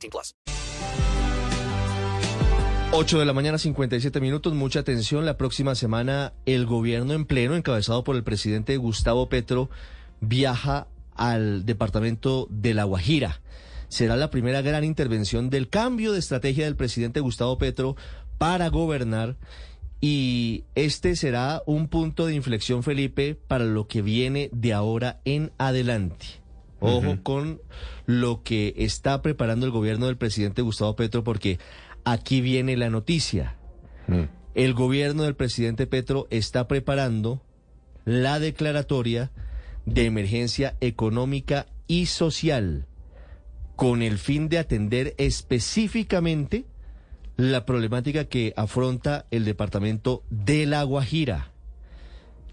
18 plus. 8 de la mañana, 57 minutos. Mucha atención. La próxima semana, el gobierno en pleno, encabezado por el presidente Gustavo Petro, viaja al departamento de La Guajira. Será la primera gran intervención del cambio de estrategia del presidente Gustavo Petro para gobernar. Y este será un punto de inflexión, Felipe, para lo que viene de ahora en adelante. Ojo con lo que está preparando el gobierno del presidente Gustavo Petro, porque aquí viene la noticia. El gobierno del presidente Petro está preparando la declaratoria de emergencia económica y social con el fin de atender específicamente la problemática que afronta el departamento de La Guajira.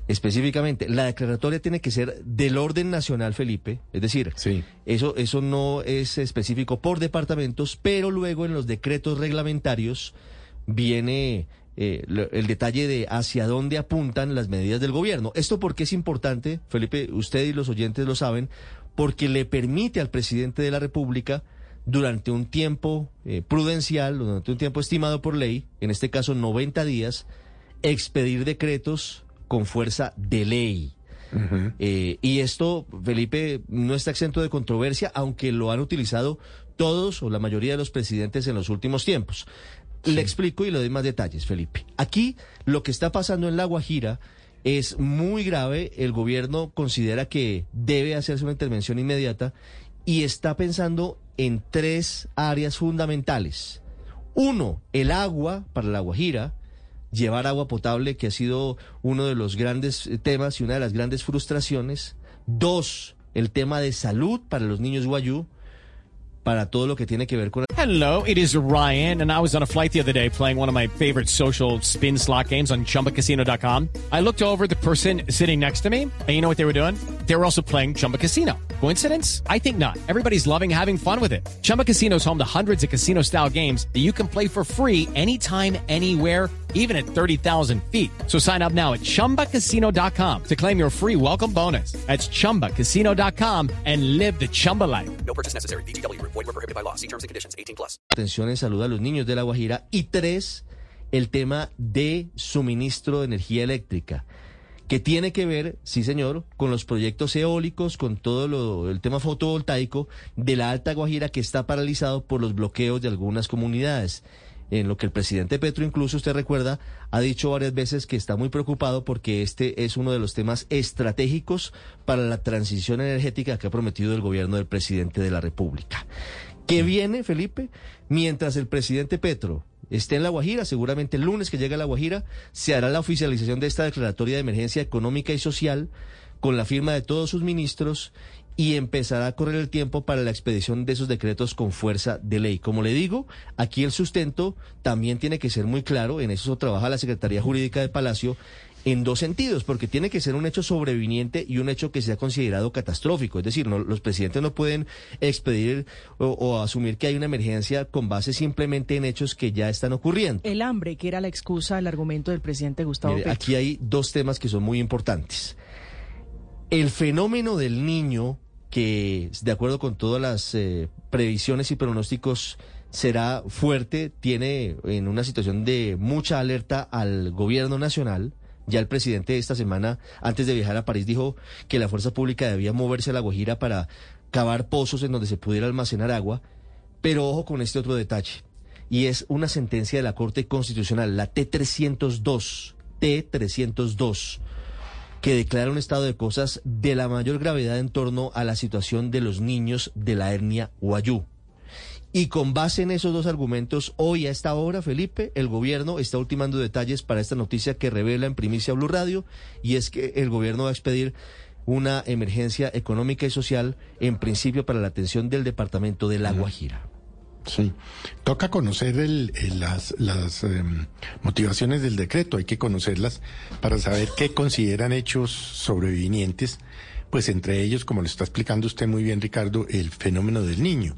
Específicamente, la declaratoria tiene que ser del orden nacional, Felipe. Es decir, Sí. eso, eso no es específico por departamentos, pero luego en los decretos reglamentarios viene eh, el detalle de hacia dónde apuntan las medidas del gobierno. Esto porque es importante, Felipe, usted y los oyentes lo saben, porque le permite al presidente de la República durante un tiempo eh, prudencial, durante un tiempo estimado por ley, en este caso 90 días, expedir decretos con fuerza de ley. Eh, y esto, Felipe, no está exento de controversia, aunque lo han utilizado todos o la mayoría de los presidentes en los últimos tiempos. Le explico y le doy más detalles, Felipe. Aquí lo que está pasando en La Guajira es muy grave. El gobierno considera que debe hacerse una intervención inmediata y está pensando en tres áreas fundamentales. Uno, el agua para La Guajira, llevar agua potable, que ha sido uno de los grandes eh, temas y una de las grandes frustraciones. Dos, el tema de salud para los niños guayú, para todo lo que tiene que ver con Hello, it is Ryan, and I was on a flight the other day playing one of my favorite social spin slot games on chumbacasino.com. I looked over the person sitting next to me, and you know what they were doing? They were also playing Chumba Casino. Coincidence? I think not. Everybody's loving having fun with it. Chumba Casino is home to hundreds of casino style games that you can play for free anytime, anywhere, even at 30,000 feet. So sign up now at chumbacasino.com to claim your free welcome bonus. That's chumbacasino.com and live the Chumba life. No purchase necessary. BGW. Void were prohibited by law. See terms and conditions. 18 plus. atención en salud a los niños de La Guajira. Y tres, el tema de suministro de energía eléctrica, que tiene que ver, sí señor, con los proyectos eólicos, con todo lo, el tema fotovoltaico de la Alta Guajira que está paralizado por los bloqueos de algunas comunidades. En lo que el presidente Petro, incluso usted recuerda, ha dicho varias veces que está muy preocupado porque este es uno de los temas estratégicos para la transición energética que ha prometido el gobierno del presidente de la República. ¿Qué viene, Felipe? Mientras el presidente Petro esté en La Guajira, seguramente el lunes que llegue a La Guajira, se hará la oficialización de esta declaratoria de emergencia económica y social con la firma de todos sus ministros y empezará a correr el tiempo para la expedición de esos decretos con fuerza de ley. Como le digo, aquí el sustento también tiene que ser muy claro, en eso trabaja la Secretaría Jurídica de Palacio, en dos sentidos, porque tiene que ser un hecho sobreviniente y un hecho que sea considerado catastrófico. Es decir, no- los presidentes no pueden expedir o, o asumir que hay una emergencia con base simplemente en hechos que ya están ocurriendo. El hambre, que era la excusa, el argumento del presidente Gustavo Mire, aquí hay dos temas que son muy importantes. El fenómeno del niño, que de acuerdo con todas las eh, previsiones y pronósticos será fuerte, tiene en una situación de mucha alerta al gobierno nacional. Ya el presidente esta semana, antes de viajar a París, dijo que la fuerza pública debía moverse a la Guajira para cavar pozos en donde se pudiera almacenar agua. Pero ojo con este otro detalle, y es una sentencia de la Corte Constitucional, la T302, T302, que declara un estado de cosas de la mayor gravedad en torno a la situación de los niños de la etnia Guayú. Y con base en esos dos argumentos, hoy a esta hora, Felipe, el gobierno está ultimando detalles para esta noticia que revela en primicia Blue Radio, y es que el gobierno va a expedir una emergencia económica y social, en principio para la atención del departamento de La Guajira. Sí, toca conocer el, el- las, las em, motivaciones del decreto, hay que conocerlas para saber qué consideran hechos sobrevinientes, pues entre ellos, como le está explicando usted muy bien, Ricardo, el fenómeno del niño.